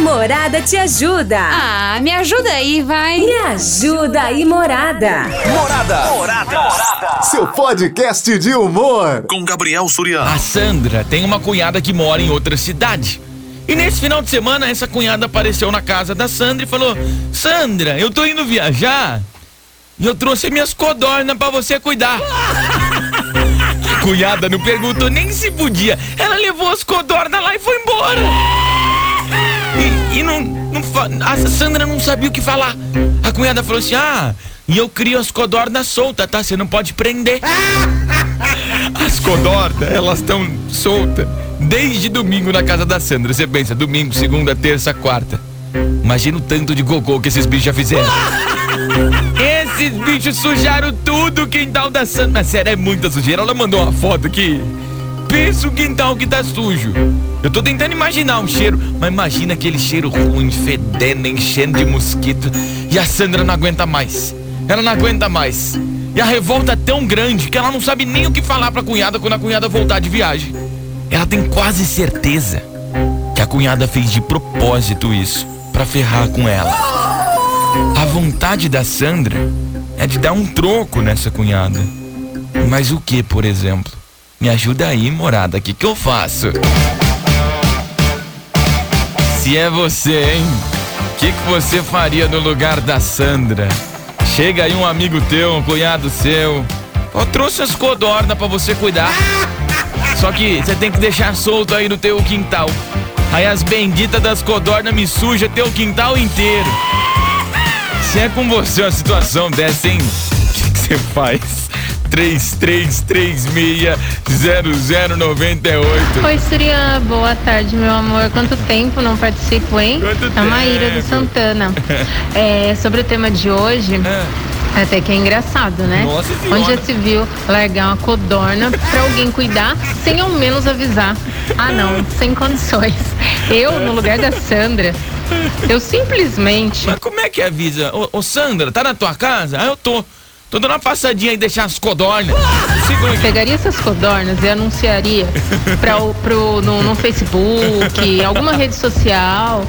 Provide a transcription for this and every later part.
Morada te ajuda. Ah, me ajuda aí, vai. Me ajuda aí, Morada. Morada. Morada. Seu podcast de humor. Com Gabriel Suriano. A Sandra tem uma cunhada que mora em outra cidade. E nesse final de semana, essa cunhada apareceu na casa da Sandra e falou: Sandra, eu tô indo viajar e eu trouxe minhas codornas pra você cuidar. Cunhada não perguntou nem se podia. Ela levou as codornas lá e foi embora. E, e não, não a Sandra não sabia o que falar. A cunhada falou assim: Ah, e eu crio as codornas soltas, tá? Você não pode prender. As codornas, elas estão soltas desde domingo na casa da Sandra. Você pensa, domingo, segunda, terça, quarta. Imagina o tanto de cocô que esses bichos já fizeram. Esses bichos sujaram tudo o quintal da Sandra. Mas sério, é muita sujeira. Ela mandou uma foto aqui. Pensa o quintal que tá sujo. Eu tô tentando imaginar um cheiro, mas imagina aquele cheiro ruim, fedendo, enchendo de mosquito. E a Sandra não aguenta mais. Ela não aguenta mais. E a revolta é tão grande que ela não sabe nem o que falar pra cunhada quando a cunhada voltar de viagem. Ela tem quase certeza que a cunhada fez de propósito isso, pra ferrar com ela. A vontade da Sandra é de dar um troco nessa cunhada. Mas o que, por exemplo? Me ajuda aí, morada, o que, que eu faço? Se é você, hein? O que, que você faria no lugar da Sandra? Chega aí um amigo teu, um cunhado seu. Eu trouxe as codornas pra você cuidar. Só que você tem que deixar solto aí no teu quintal. Aí as benditas das codornas me suja teu quintal inteiro. Se é com você uma situação dessa, hein? O que que você faz? 33360098. Oi, Surya, boa tarde, meu amor. Quanto tempo não participo, hein? Quanto É a Maíra do? Santana. É, sobre o tema de hoje, até que é engraçado, né? Nossa Senhora. Onde já se viu largar uma codorna pra alguém cuidar sem ao menos avisar? Ah, não, sem condições. Eu, no lugar da Sandra, eu simplesmente. Mas como é que avisa? Ô, ô, Sandra, tá na tua casa? Ah, eu tô. Tô dando uma passadinha aí deixar as codornas. Aqui. Pegaria essas codornas e anunciaria pra, o- pro, no, no Facebook, alguma rede social,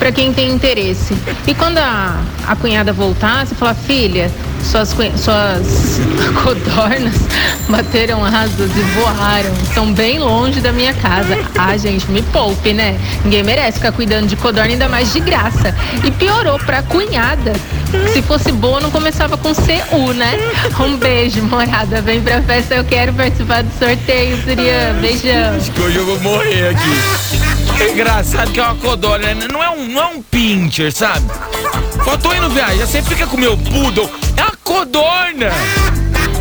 pra quem tem interesse. E quando a, a cunhada voltasse, falar, filha, suas, suas codornas bateram asas e voaram. Estão bem longe da minha casa. Ah, gente, me poupe, né? Ninguém merece ficar cuidando de codorna, ainda mais de graça. E piorou pra cunhada. Se fosse boa, não começava com CU, né? Um beijo, morada. Vem pra festa, eu quero participar do sorteio, Surya. Beijão. Acho que hoje eu vou morrer aqui. É engraçado que é uma codorna, né? não é um, não é um pincher, sabe? Tô indo viajar, você fica com o meu poodle. É uma codorna!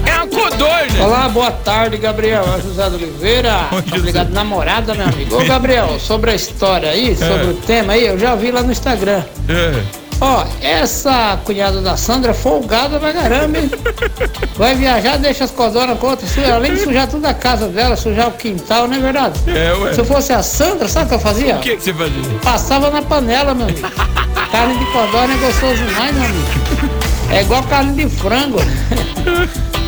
É uma codorna! Olá, boa tarde, Gabriel. É José de Oliveira. Obrigado, namorada, meu amigo. Ô, Gabriel, sobre a história aí, sobre o tema aí, eu já vi lá no Instagram. É. Ó, essa cunhada da Sandra é folgada pra caramba, hein? Vai viajar, deixa as codornas com outra, suja- além de sujar toda a casa dela, sujar o quintal, não é verdade? É, ué. Se eu fosse a Sandra, sabe o que eu fazia? O que, que você fazia? Passava na panela, meu amigo. Carne de codorna é gostoso demais, meu amigo. É igual carne de frango.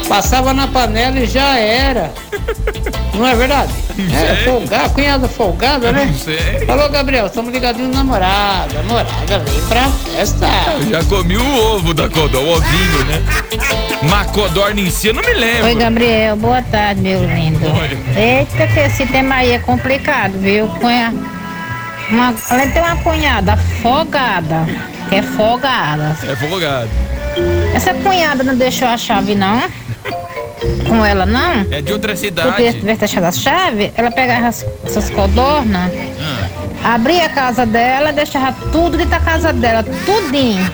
Passava na panela e já era. Não é verdade? É, Sei. folgada, cunhada folgada, né? Sei. Alô, Gabriel, estamos ligadinhos na namorada. Namorada, vem pra festa. Eu já comi o ovo da codorna, o ovinho, né? Mas codorna em si eu não me lembro. Oi, Gabriel. Boa tarde, meu lindo. Oi. Eita, que esse tema aí é complicado, viu? Cunha... Uma... Ela tem uma cunhada folgada, que é folgada. É folgado. Essa cunhada não deixou a chave, não? Com ela, não? É de outra Porque cidade. se tivesse deixado a chave, ela pegava as- essas codornas, abria a casa dela, deixava tudo dentro da casa dela, tudinho.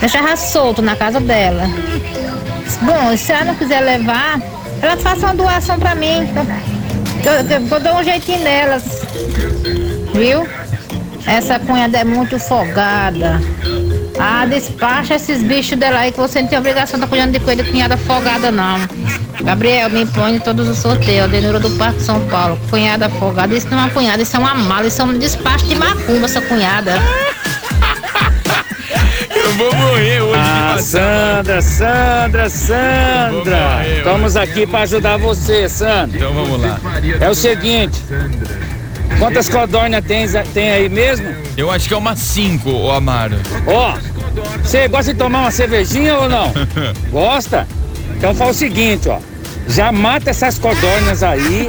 Deixava solto na casa dela. Bom, se ela não quiser levar, ela faça uma doação pra mim. Eu, eu, eu dou um jeitinho nelas. Viu? Essa cunhada é muito folgada. Ah, despacha esses bichos dela aí que você não tem obrigação de estar cuidando de coisa de cunhada folgada, não. Gabriel, me põe em todos os sorteios. Denura do Parque São Paulo. Cunhada folgada. Isso não é uma cunhada, isso é uma mala. Isso é um despacho de macumba, essa cunhada. Eu vou morrer hoje de Ah. Sandra, Sandra, Sandra. Estamos aqui para ajudar você, Sandra. Então vamos lá. É o seguinte, Quantas codornas tem, tem aí mesmo? Eu acho que é umas cinco, ô Amaro. Ó, você gosta de tomar uma cervejinha ou não? Gosta? Então faz o seguinte, ó. Já mata essas codornas aí,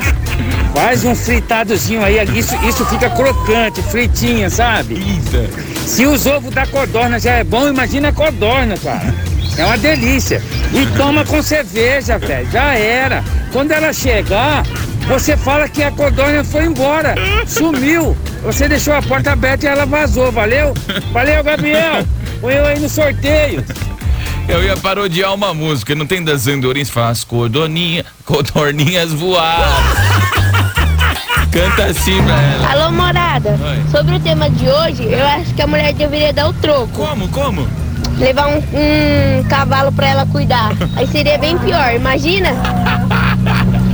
faz um fritadozinho aí, isso, isso fica crocante, fritinha, sabe? Eita. Se os ovos da codorna já é bom, imagina a codorna, cara. É uma delícia. E toma com cerveja, velho. Já era. Quando ela chegar, você fala que a codorna foi embora. Sumiu. Você deixou a porta aberta e ela vazou, valeu? Valeu, Gabriel. Põe eu aí no sorteio. Eu ia parodiar uma música, não tem das andorinhas, faz codorninha, codorninhas voar. Canta assim pra ela. Alô, morada. Oi. Sobre o tema de hoje, eu acho que a mulher deveria dar o troco. Como, como? Levar um, um cavalo pra ela cuidar. Aí seria bem pior, imagina?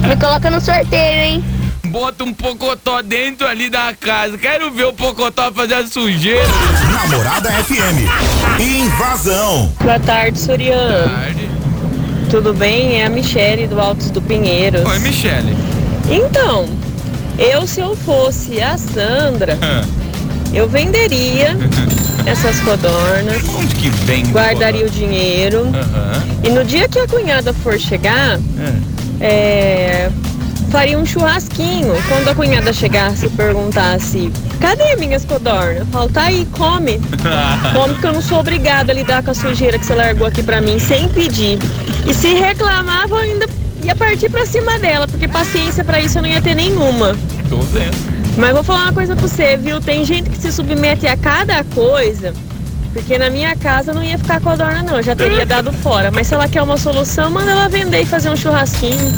Me coloca no sorteio, hein? Bota um pocotó dentro ali da casa. Quero ver o pocotó fazer a sujeira. Namorada FM. Invasão. Boa tarde, Surian. Tarde. Tudo bem? É a Michele do Altos do Pinheiros. Oi, Michele. Então, eu se eu fosse a Sandra, Ah, eu venderia essas codornas, Onde que vem? guardaria o dinheiro Aham. e no dia que a cunhada for chegar, É. é, faria um churrasquinho. Quando a cunhada chegasse e perguntasse, cadê minhas codornas? Falo, tá aí, come. Come que eu não sou obrigada a lidar com a sujeira que você largou aqui pra mim sem pedir. E se reclamava, eu ainda ia partir pra cima dela, porque paciência pra isso eu não ia ter nenhuma. Tô vendo. Mas vou falar uma coisa pra você, viu? Tem gente que se submete a cada coisa, porque na minha casa não ia ficar codorna não, eu já teria dado fora. Mas se ela quer uma solução, manda ela vender e fazer um churrasquinho.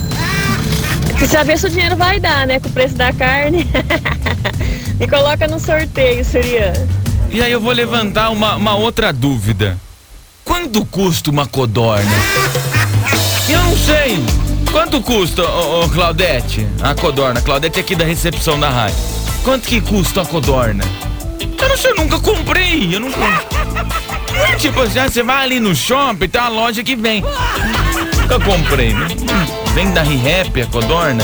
Precisa ver se o dinheiro vai dar, né? Com o preço da carne. Me coloca no sorteio, Surya. E aí eu vou levantar uma, uma outra dúvida. Quanto custa uma codorna? Eu não sei. Quanto custa, ô, Claudete? A codorna. Claudete é aqui da recepção da rádio. Quanto que custa a codorna? Eu não sei, eu nunca comprei. Eu não é tipo ah, você vai ali no shopping, tem uma loja que vem. Nunca comprei, né? Vem da ReHap a codorna?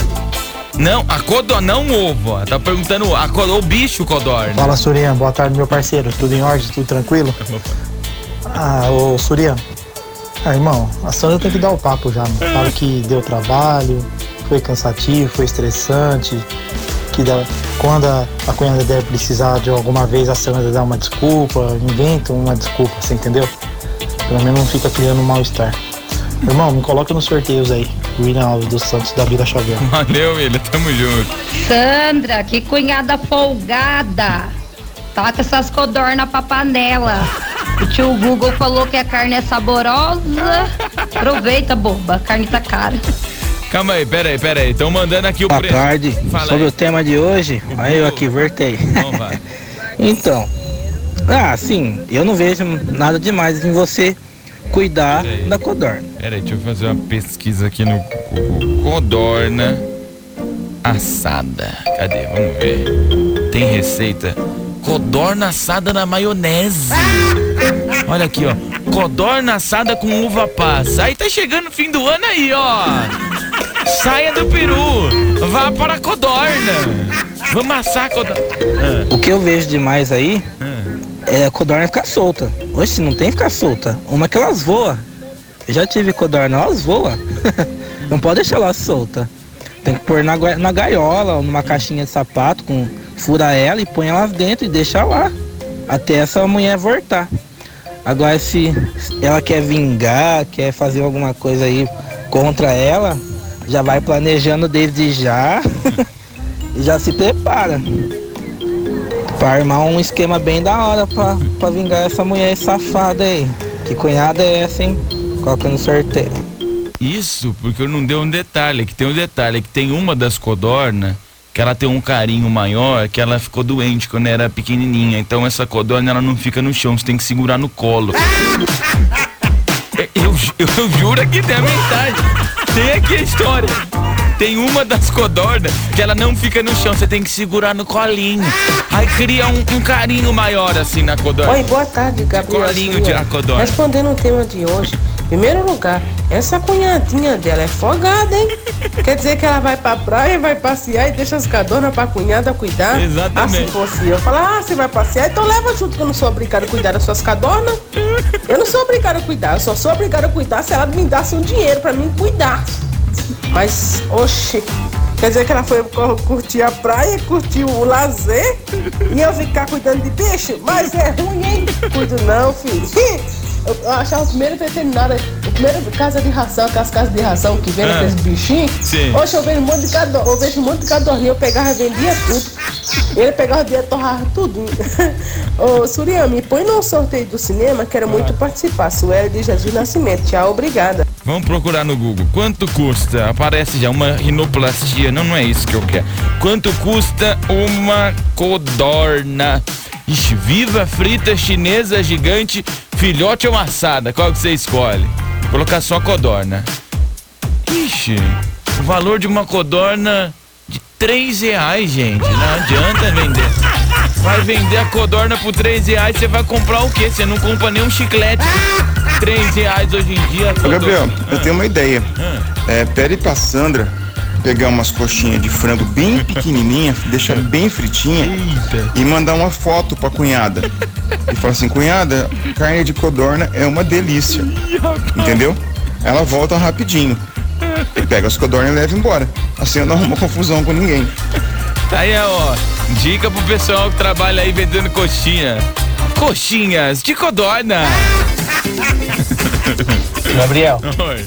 Não, a codorna, não ovo. ó. Tá perguntando a co- o bicho codorna. Fala Surian, boa tarde meu parceiro, tudo em ordem, tudo tranquilo? Ah, ô Surian, ah, irmão, a Sandra tem que dar o papo já, mano. Fala que deu trabalho, foi cansativo, foi estressante, que dá- quando a, a cunhada dela precisar de alguma vez a Sandra dá uma desculpa, inventa uma desculpa, você entendeu? Pelo menos não fica criando um mal-estar. Irmão, me coloca nos sorteios aí, William Alves dos Santos da Vila Xavier. Valeu, William, tamo junto. Sandra, que cunhada folgada. Taca essas codornas pra panela. O tio Google falou que a carne é saborosa. Aproveita, boba. A carne tá cara. Calma aí, pera aí, pera aí. Estão mandando aqui o Boa preço. tarde. Fala Sobre aí. o tema de hoje, aí eu aqui voltei. Então então, ah, sim, eu não vejo nada demais em você cuidar da codorna. Pera aí, deixa eu fazer uma pesquisa aqui no. Codorna assada. Cadê? Vamos ver. Tem receita. Codorna assada na maionese. Olha aqui, ó. Codorna assada com uva passa. Aí tá chegando o fim do ano aí, ó. Saia do peru. Vá para a codorna. Vamos assar a codorna. O que eu vejo demais aí é a codorna ficar solta. Oxe, não tem que ficar solta. Uma que elas voam. Eu já tive codorna, elas voam. não pode deixar elas solta. Tem que pôr na, na gaiola ou numa caixinha de sapato, com fura ela e põe elas dentro e deixa lá. Até essa mulher voltar. Agora se ela quer vingar, quer fazer alguma coisa aí contra ela, já vai planejando desde já e já se prepara. Pra armar um esquema bem da hora pra, pra vingar essa mulher safada aí. Que cunhada é essa, hein? Coloca no sorteio. Isso, porque eu não dei um detalhe, que tem um detalhe, que tem uma das codorna que ela tem um carinho maior, que ela ficou doente quando era pequenininha. Então essa codorna ela não fica no chão, você tem que segurar no colo. Eu, ju- eu juro que tem a mensagem. Tem aqui a história. Tem uma das codornas que ela não fica no chão, você tem que segurar no colinho. Aí cria um, um carinho maior assim na codorna. Oi, boa tarde, Gabriel. Colinho Silva. de acodorna. Respondendo o tema de hoje, em primeiro lugar, Essa cunhadinha dela é folgada, hein? Quer dizer que ela vai pra praia, vai passear e deixa as cadornas pra cunhada cuidar? Exatamente. Ah, se fosse eu, falar, ah, você vai passear, então leva junto que eu não sou obrigada a cuidar das suas cadornas. Eu não sou obrigada a cuidar, eu só sou obrigada a cuidar se ela me desse um dinheiro pra mim cuidar. Mas, oxe, quer dizer que ela foi cu- curtir a praia, curtir o lazer e eu ficar cuidando de peixe? Mas é ruim, hein? Cuido não, filho. Eu achava o primeiro veterinário, o primeiro casa de ração, aquelas casas de ração que vende Ah. aqueles bichinhos. Sim. Hoje eu vejo um monte de cador, eu vejo um monte de cadorrinho, eu pegava e vendia tudo. Ele pegava o dinheiro torrava tudo. Ô, Surian, me põe num sorteio do cinema, quero muito participar. Sueli de Jesus Nascimento. Tchau, obrigada. Vamos procurar no Google. Quanto custa? Aparece já uma rinoplastia. Não, não é isso que eu quero. Quanto custa uma codorna? Ixi, viva, frita, chinesa, gigante, filhote ou assada? Qual que você escolhe? Vou colocar só codorna. Ixi, o valor de uma codorna de 3 reais, gente. Não adianta vender. Vai vender a codorna por 3 reais, você vai comprar o quê? Você não compra nem um chiclete. 3 reais hoje em dia. Ô. Gabriel, eu tenho uma ideia. É, pede pra Sandra pegar umas coxinhas de frango bem pequenininha, deixar bem fritinha e mandar uma foto pra cunhada. E fala assim, cunhada, carne de codorna é uma delícia. Entendeu? Ela volta rapidinho. E pega as codornas e leva embora. Assim eu não arrumo confusão com ninguém. Aí, ó, dica pro pessoal que trabalha aí vendendo coxinha. Coxinhas de codorna. Gabriel, Oi.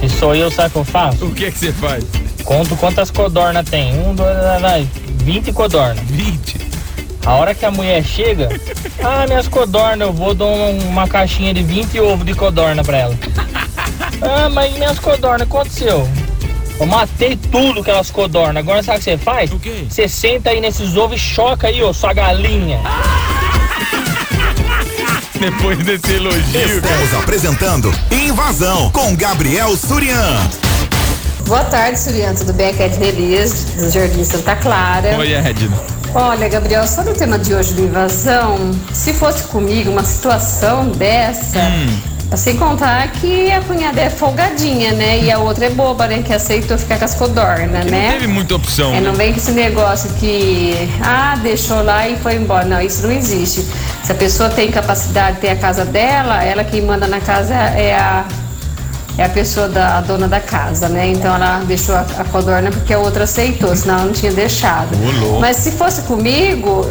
se sou eu, sabe o que eu faço? O que que você faz? Conto quantas codornas tem. Um, dois, vai, vai. 20 codornas. 20? A hora que a mulher chega, ah, minhas codornas, eu vou dar um- uma caixinha de 20 ovos de codorna pra ela. Ah, mas minhas codornas, o que aconteceu? Eu matei tudo aquelas codornas. Agora sabe o que você faz? O quê? Você senta aí nesses ovos e choca aí, ó, sua galinha. Depois desse elogio, cara. Estamos apresentando Invasão com Gabriel Surian. Boa tarde, Surian. Tudo bem? Aqui é a Edna Elis, do Jardim Santa Clara. Oi, Edna. Olha, Gabriel, sobre o tema de hoje do invasão, se fosse comigo uma situação dessa, sem contar que a cunhada é folgadinha, né? E a outra é boba, né? Que aceitou ficar com as codornas, Não né? teve muita opção. É, né? não vem com esse negócio que, ah, deixou lá e foi embora. Não, isso não existe. Se a pessoa tem capacidade, tem a casa dela, ela quem manda na casa é a, é a pessoa da a dona da casa, né? Então ela deixou a, a codorna porque a outra aceitou, senão ela não tinha deixado. Ô, louco. Mas se fosse comigo,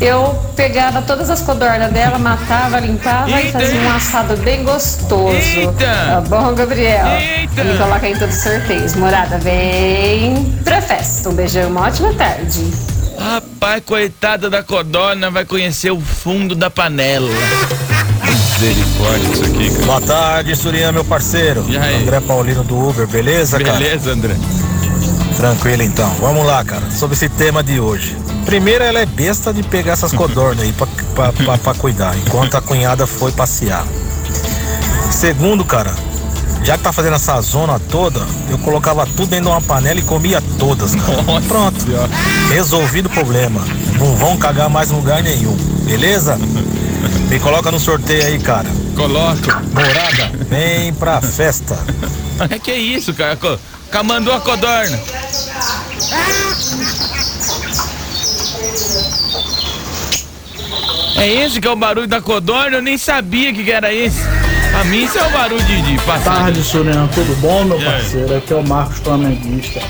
eu pegava todas as codornas dela, matava, limpava e Eita, fazia um assado bem gostoso. Eita! Tá bom, Gabriel? Eita! Me coloca em todos os sorteios. Morada, vem pra festa. Um beijão, uma ótima tarde. Rapaz, coitada da codorna vai conhecer o fundo da panela. Misericórdia isso aqui, cara. Boa tarde, Surian, meu parceiro. E aí? André Paulino do Uber, beleza, cara? Beleza, André? Tranquilo então. Vamos lá, cara. Sobre esse tema de hoje. Primeiro, ela é besta de pegar essas codornas aí pra, pra, pra, pra cuidar, enquanto a cunhada foi passear. Segundo, cara, já que tá fazendo essa zona toda, eu colocava tudo dentro de uma panela e comia todas, cara. Nossa Pronto. Resolvido o problema. Não vão cagar mais em lugar nenhum. Beleza? Me coloca no sorteio aí, cara. Coloca. Morada, vem pra festa. É que isso, cara? Camandou a codorna. É esse que é o barulho da codorna? Eu nem sabia que era esse. Pra mim isso é o barulho de, de passagem. Tarde, Surian, tudo bom, meu parceiro? Aqui é o Marcos Flamenguista.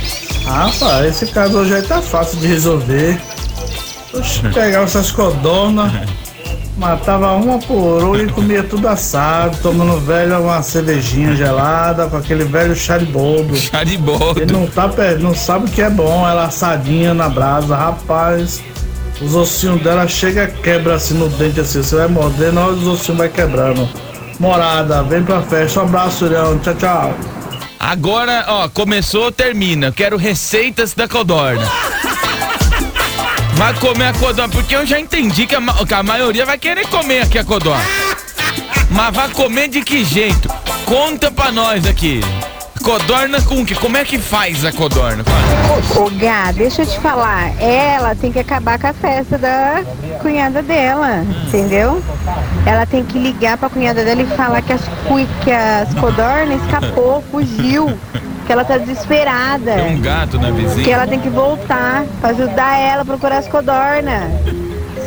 Ah, pá, esse caso hoje aí tá fácil de resolver. Oxe, pegava essas codornas, matava uma por uma e comia tudo assado, tomando velho uma cervejinha gelada, com aquele velho de boldo. Ele não, tá, não sabe o que é bom, ela assadinha na brasa, rapaz. Os ossinhos dela chega quebra assim no dente assim, você vai morder, na hora os ossinhos vai quebrando. Morada, vem pra festa, um abraço, Surião, tchau, tchau. Agora, ó, começou, termina. Quero receitas da codorna. Vai comer a codorna, porque eu já entendi que a, que a maioria vai querer comer aqui a codorna. Mas vai comer de que jeito? Conta pra nós aqui. Codorna com que? Como é que faz a codorna? Ô Gá, deixa eu te falar, ela tem que acabar com a festa da cunhada dela, entendeu? Ela tem que ligar pra cunhada dela e falar que as, que as codornas escapou, fugiu, que ela tá desesperada. Tem um gato na vizinha. Que ela tem que voltar pra ajudar ela a procurar as codornas.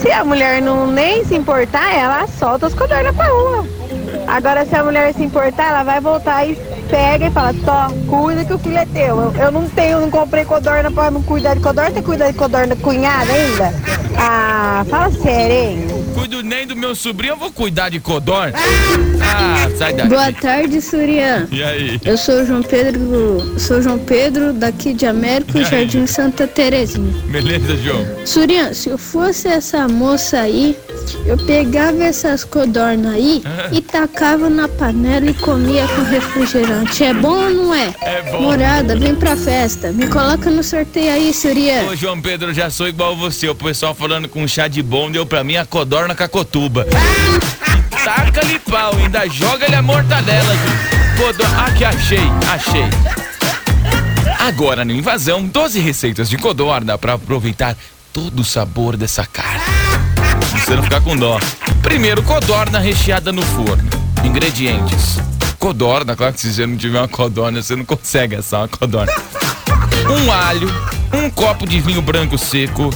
Se a mulher não nem se importar, ela solta as codornas pra rua. Agora se a mulher se importar, ela vai voltar e pega e fala, Tó, cuida que o filho é teu. Eu, eu não tenho, não comprei codorna pra não cuidar de codorna, tem que cuidar de codorna cunhada ainda? Ah, fala sério, hein? Cuido nem do meu sobrinho, eu vou cuidar de codorna. Ah, sai daqui. Boa tarde, Surian. E aí? Eu sou o João Pedro, sou João Pedro daqui de Américo, aí? Jardim Santa Terezinha. Beleza, João? Surian, se eu fosse essa moça aí, eu pegava essas codornas aí Ah. e tacava na panela e comia com refrigerante. É bom ou não é? É bom. Morada, vem pra festa. Me coloca no sorteio aí, Surian. Ô, João Pedro, já sou igual você. O pessoal falando com chá de bom deu pra mim a codorna cacotuba. Taca-lhe pau, ainda joga-lhe a mortadela. gente. Codorna. Ah, que achei, achei. Agora no Invasão, 12 receitas de codorna pra aproveitar todo o sabor dessa carne. Você não ficar com dó. Primeiro, codorna recheada no forno. Ingredientes. Codorna, claro que se você não tiver uma codorna, você não consegue assar uma codorna. Um alho, um copo de vinho branco seco,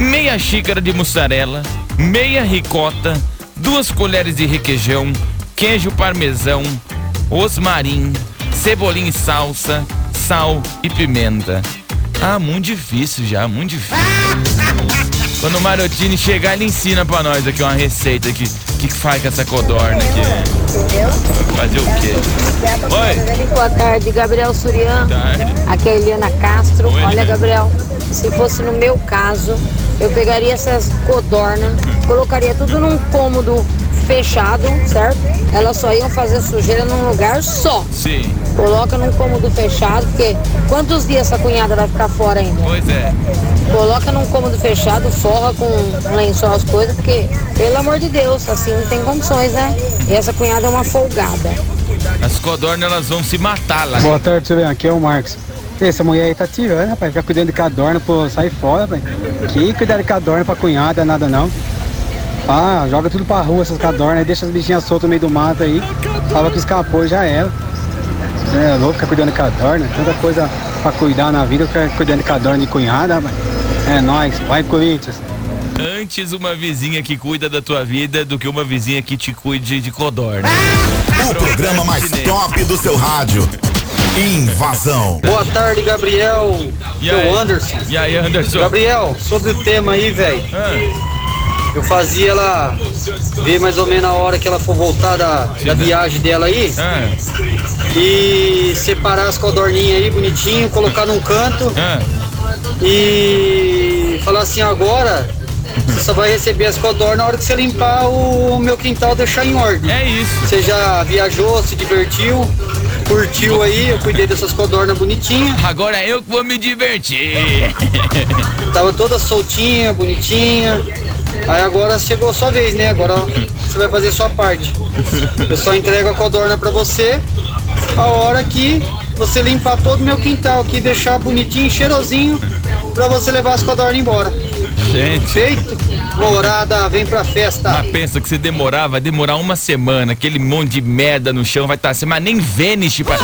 meia xícara de mussarela, meia ricota, duas colheres de requeijão, queijo parmesão, rosmarim, cebolinha e salsa, sal e pimenta. Ah, muito difícil já, muito difícil. Quando o Marotini chegar, ele ensina pra nós aqui uma receita aqui. O que, que faz com essa codorna aqui? Fazer o quê? Oi? Boa tarde, Gabriel Surian. Tarde. Aqui é a Eliana Castro. Oi, Olha. Gabriel, se fosse no meu caso, eu pegaria essas codornas, colocaria tudo num cômodo fechado, certo? Elas só iam fazer sujeira num lugar só. Sim. Coloca num cômodo fechado, porque quantos dias essa cunhada vai ficar fora ainda? Pois é. Coloca num cômodo fechado, forra com um lençol as coisas, porque, pelo amor de Deus, assim não tem condições, né? E essa cunhada é uma folgada. As codornas elas vão se matar lá. Boa tarde, Surian. Aqui é o Marcos. Essa mulher aí tá tirando, rapaz. Fica cuidando de cadorna, pô, sai fora, rapaz. Que cuidar de cadorna pra cunhada, nada não. Ah, joga tudo pra rua essas cadornas aí, deixa as bichinhas soltas no meio do mato aí. Fala que escapou e já era. É louco, ficar cuidando de cadorna. Tanta coisa pra cuidar na vida, ficar cuidando de cadorna de cunhada, rapaz. É nóis, vai Corinthians. Antes uma vizinha que cuida da tua vida do que uma vizinha que te cuide de codorna. O programa mais top do seu rádio. Invasão. Boa tarde, Gabriel. E Eu, aí? Anderson. E aí, Anderson? Gabriel, sobre o tema aí, velho. Ah. Eu fazia ela ver mais ou menos a hora que ela for voltar da, da viagem dela aí. Ah. E separar as codorninhas aí bonitinho, colocar num canto. Ah. E falar assim, agora você só vai receber as codornas na hora que você limpar o meu quintal deixar em ordem. É isso. Você já viajou, se divertiu, curtiu aí, eu cuidei dessas codornas bonitinhas. Agora eu que vou me divertir. Tava toda soltinha, bonitinha. Aí agora chegou a sua vez, né? Agora você vai fazer sua parte. Eu só entrego a codorna pra você a hora que você limpar todo o meu quintal aqui, deixar bonitinho, cheirosinho, pra você levar as codornas embora. Gente. Feito? Morada, vem pra festa. Mas pensa que se demorar, vai demorar uma semana. Aquele monte de merda no chão vai estar assim, mas nem Vênus pra,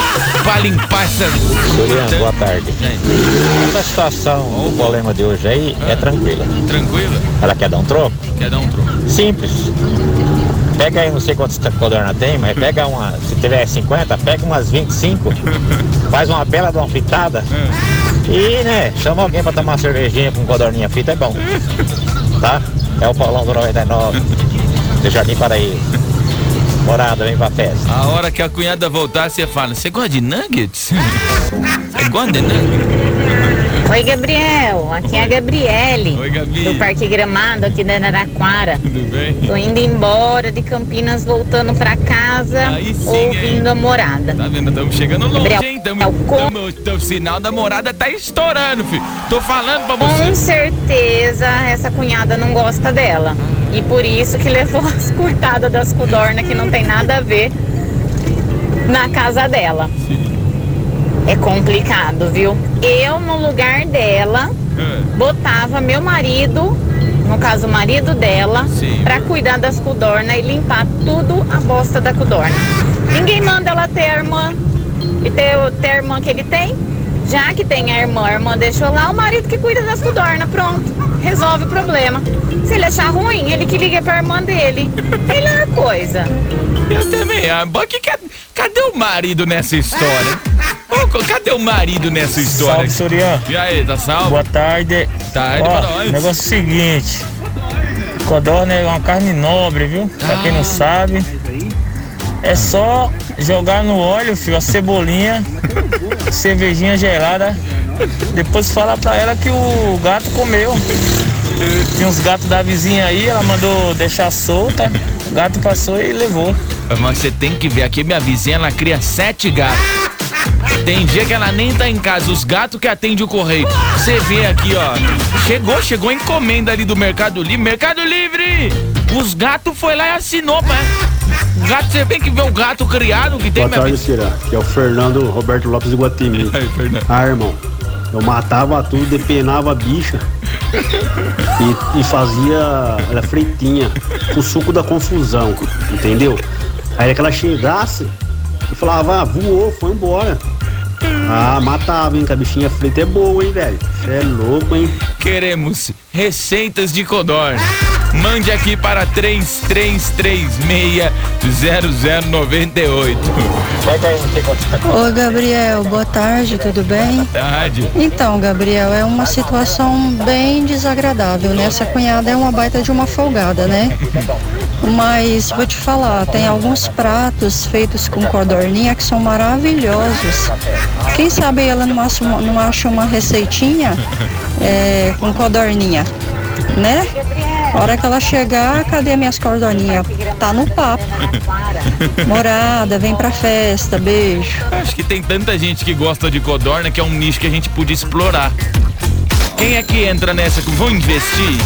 pra limpar essa. Juliano, boa tarde. Essa situação, o problema de hoje aí é tranquila. Tranquila? Ela quer dar um troco? Quer dar um troco? Simples. Pega aí, não sei quantas codorna tem, mas pega uma, se tiver 50, pega umas 25, faz uma bela de uma fritada e, né, chama alguém pra tomar uma cervejinha com codorninha frita, é bom. Tá? É o Paulão do 99, do Jardim Paraíso. Morada, vem pra festa. A hora que a cunhada voltar, você fala: Você gosta de nuggets? Você gosta de nuggets? Oi, Gabriel. Aqui é a Gabriele. Oi, Gabi. Do Parque Gramado, aqui da Araraquara. Tudo bem? Tô indo embora de Campinas, voltando pra casa, Aí sim, ouvindo a morada. Tá vendo? Estamos chegando longe, Gabriel, hein? Tamo, tamo, tamo- o sinal da morada tá estourando, filho. Tô falando pra Com você. certeza essa cunhada não gosta dela. E por isso que levou as curtadas das codornas que não tem nada a ver na casa dela. É complicado, viu? Eu, no lugar dela, botava meu marido, no caso o marido dela, pra cuidar das codornas e limpar tudo a bosta da codorna. Ninguém manda ela ter a irmã e ter, ter a irmã que ele tem. Já que tem a irmã, a irmã deixou lá, o marido que cuida das codornas, pronto. Resolve o problema. Se ele achar ruim, ele que liga pra irmã dele. Melhor coisa. Eu também amo. Que, que, cadê o marido nessa história? Ô, cadê o marido nessa história? Salve, Surian. E aí, tá salvo? Boa tarde. Tarde Ó, pra nós. O negócio é o seguinte. Codorna é uma carne nobre, viu? Pra quem não sabe. É só jogar no óleo, filho, a cebolinha, cervejinha gelada. Depois falar pra ela que o gato comeu. Tinha uns gatos da vizinha aí, ela mandou deixar solta. O gato passou e levou. Mas você tem que ver aqui, minha vizinha, ela cria sete gatos. Tem dia que ela nem tá em casa, os gatos que atende o correio. Você vê aqui, ó. Chegou, chegou a encomenda ali do Mercado Livre. Mercado Livre! Os gatos foi lá e assinou. O gato, você tem que ver o gato criado que tem, Boa tarde. Cira. Que é o Fernando Roberto Lopes de Guatemi. Ah, irmão, eu matava tudo, depenava a bicha e, e fazia ela fritinha com o suco da confusão, entendeu? Aí que ela chegasse, eu falava, ah, voou, foi embora. Ah, matava, hein, que a bichinha frita é boa, hein, velho? Você é louco, hein? Queremos receitas de codorna. Mande aqui para 3336-0098. Oi, Gabriel, boa tarde, tudo bem? Tarde. Então, Gabriel, é uma situação bem desagradável, né? Essa cunhada é uma baita de uma folgada, né? Mas vou te falar, tem alguns pratos feitos com codorninha que são maravilhosos. Quem sabe ela não acha uma, não acha uma receitinha é, com codorninha, né? A hora que ela chegar, cadê minhas codorninhas? Tá no papo. Morada, vem pra festa, beijo. Acho que tem tanta gente que gosta de codorna que é um nicho que a gente podia explorar. Quem é que entra nessa? Vão investir?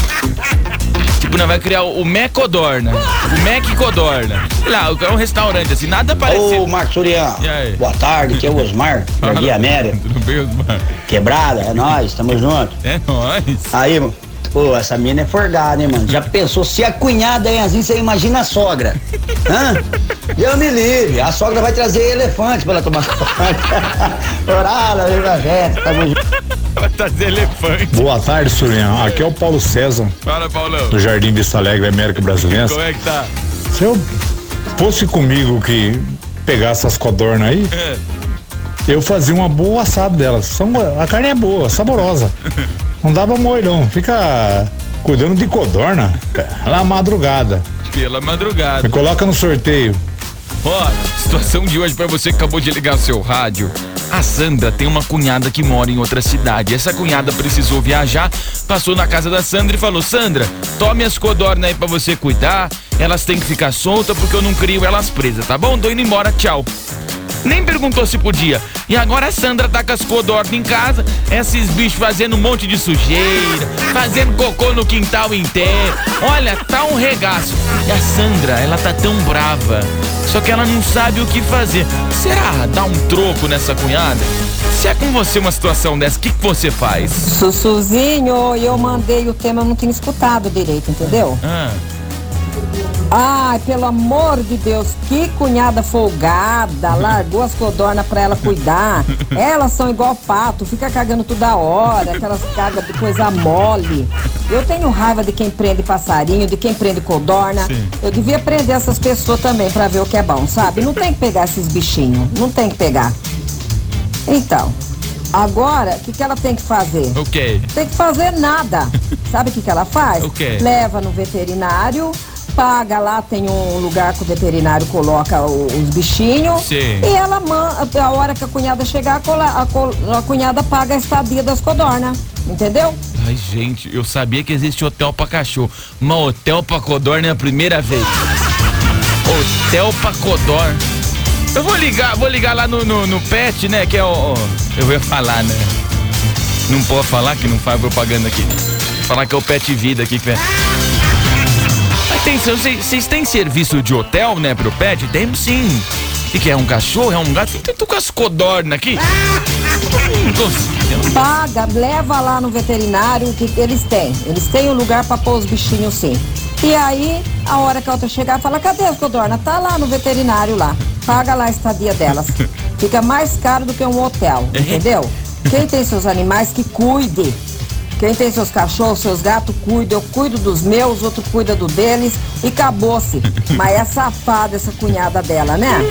Tipo, nós vai criar o Mac Codorna. O Mac Codorna. Sei lá, é um restaurante assim, nada parecido. Ô, Marcos Surian, aí? boa tarde, aqui é o Osmar, Jardim América. Tudo bem, Osmar? Quebrada, é nóis, tamo junto. É nóis. Aí, mano, pô, essa mina é forgada, hein, mano? Já pensou, se a cunhada é assim, você imagina a sogra. Hã? Deus me livre, a sogra vai trazer elefante pra ela tomar conta. Orala, vem pra festa, tamo junto. Boa tarde, Surian. Aqui é o Paulo César, Fala, Paulão. do Jardim Vista Alegre, América Brasileira. Como é que tá? Se eu fosse comigo que pegasse essas codornas aí, É. eu fazia uma boa assada delas. São, a carne é boa, saborosa. Não moer, não. Fica cuidando de codorna lá madrugada. Pela madrugada. Me coloca no sorteio. Ó, situação de hoje pra você que acabou de ligar o seu rádio. A Sandra tem uma cunhada que mora em outra cidade. Essa cunhada precisou viajar, passou na casa da Sandra e falou: Sandra, tome as codornas aí pra você cuidar. Elas têm que ficar soltas porque eu não crio elas presas, tá bom? Tô indo embora, tchau. Nem perguntou se podia. E agora a Sandra tá com as codornas em casa, esses bichos fazendo um monte de sujeira, fazendo cocô no quintal inteiro. Olha, tá um regaço. E a Sandra, ela tá tão brava. Só que ela não sabe o que fazer. Será dar um troco nessa cunhada? Se é com você uma situação dessa, o que, que você faz? Sussuzinho, eu mandei o tema, eu não tinha escutado direito, entendeu? Ah, Ai, pelo amor de Deus, que cunhada folgada, largou as codornas pra ela cuidar. Elas são igual pato, fica cagando toda hora, aquelas cagas de coisa mole. Eu tenho raiva de quem prende passarinho, de quem prende codorna. Eu devia prender essas pessoas também pra ver o que é bom, sabe? Não tem que pegar esses bichinhos, não tem que pegar. Então, agora, o que, que ela tem que fazer? o quê? Tem que fazer nada. Sabe o que, que ela faz? O quê? Leva no veterinário, paga lá, tem um lugar que o veterinário coloca os bichinhos. Sim. E ela manda, a hora que a cunhada chegar, a, cunhada paga a estadia das codornas. Entendeu? Ai, gente, eu sabia que existe hotel pra cachorro, mas hotel pra codorna é a primeira vez. Hotel pra codorna. Eu vou ligar, vou ligar lá no, no, no pet, né? Que é o. Eu ia falar, né? Não pode falar que não faz propaganda aqui. Falar que é o pet vida aqui, que é. Atenção, vocês têm serviço de hotel, né, pro pet? Temos sim. O que, é? Um cachorro? É um gato? Então, tô com as codornas aqui. Paga, leva lá no veterinário que eles têm. Eles têm um lugar pra pôr os bichinhos sim. E aí, a hora que a outra chegar, fala, cadê as codorna? Tá lá no veterinário lá. Paga lá a estadia delas. Fica mais caro do que um hotel, entendeu? Quem tem seus animais, que cuide. Quem tem seus cachorros, seus gatos, cuida. Eu cuido dos meus, outro cuida do deles e acabou-se. Mas é safada essa cunhada dela, né?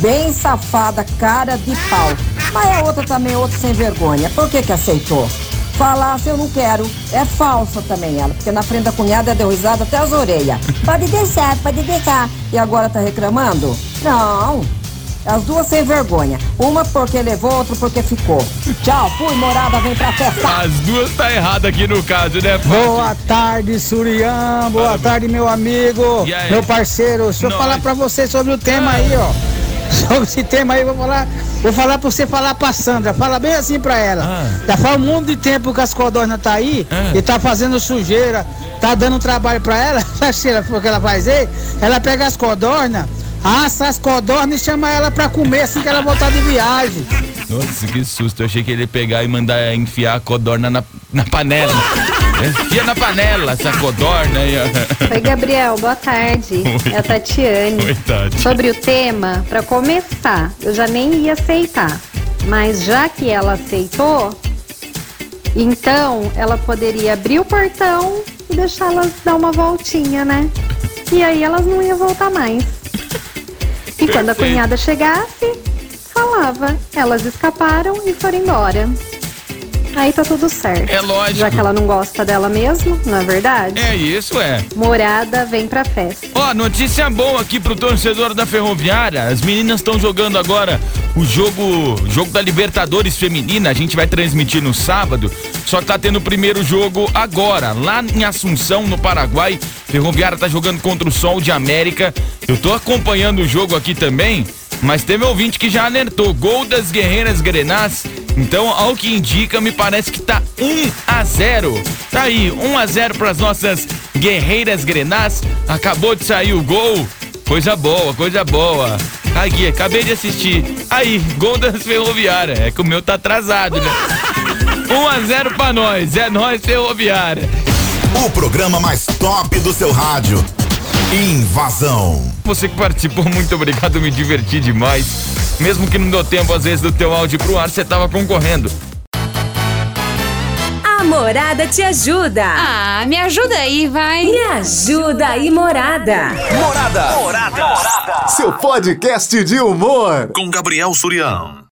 Bem safada, cara de pau. Mas a outra também, outra sem vergonha. Por que que aceitou? Falasse eu não quero. É falsa também ela, porque na frente da cunhada deu risada até as orelhas. Pode deixar, pode deixar. E agora tá reclamando? Não. As duas sem vergonha. Uma porque levou, outra porque ficou. Tchau, fui, morada, vem pra festa. As duas tá errada aqui no caso, né, Fábio? Boa tarde, Surian. Boa tarde, meu amigo, meu parceiro. Deixa eu Nós. falar pra você sobre o tema aí, ó. Sobre esse tema aí, vou falar, vou falar pra você falar pra Sandra. Fala bem assim pra ela. Ah. Já faz um monte de tempo que as codornas tá aí e tá fazendo sujeira, tá dando trabalho pra ela. Sabe o que ela faz aí? Ela pega as codornas, assa as codornas e chama ela pra comer assim que ela voltar de viagem. Nossa, que susto. Eu achei que ele ia pegar e mandar enfiar a codorna na, na panela. Enfia na panela essa codorna aí, ó. Oi, Gabriel, boa tarde. Oi. É a Tatiane. Oi, Tati. Sobre o tema, para começar, eu já nem ia aceitar. Mas já que ela aceitou, então ela poderia abrir o portão e deixá-las dar uma voltinha, né? E aí elas não iam voltar mais. E quando a cunhada chegasse, falava. Elas escaparam e foram embora. Aí tá tudo certo. É lógico. Já que ela não gosta dela mesmo, não é verdade? É isso, é. Morada vem pra festa. Ó, notícia boa aqui pro torcedor da Ferroviária. As meninas estão jogando agora o jogo, jogo da Libertadores feminina. A gente vai transmitir no sábado. Só que tá tendo o primeiro jogo agora, lá em Assunção, no Paraguai. Ferroviária tá jogando contra o Sol de América. Eu tô acompanhando o jogo aqui também. Mas teve ouvinte que já alertou. Gol das Guerreiras Grenás. Então, ao que indica, me parece que tá 1 a 0. Tá aí, 1 a 0 pras nossas Guerreiras Grenás. Acabou de sair o gol. Coisa boa, coisa boa. Aqui, acabei de assistir. Aí, gol das Ferroviária. É que o meu tá atrasado, né? 1 a 0 pra nós. É nós, Ferroviária. O programa mais top do seu rádio. Invasão. Você que participou, muito obrigado, me diverti demais. Mesmo que não deu tempo, às vezes, do teu áudio pro ar, você tava concorrendo. A Morada te ajuda. Ah, me ajuda aí, vai. Me ajuda aí, Morada. Morada. Morada. Seu podcast de humor. Com Gabriel Surião.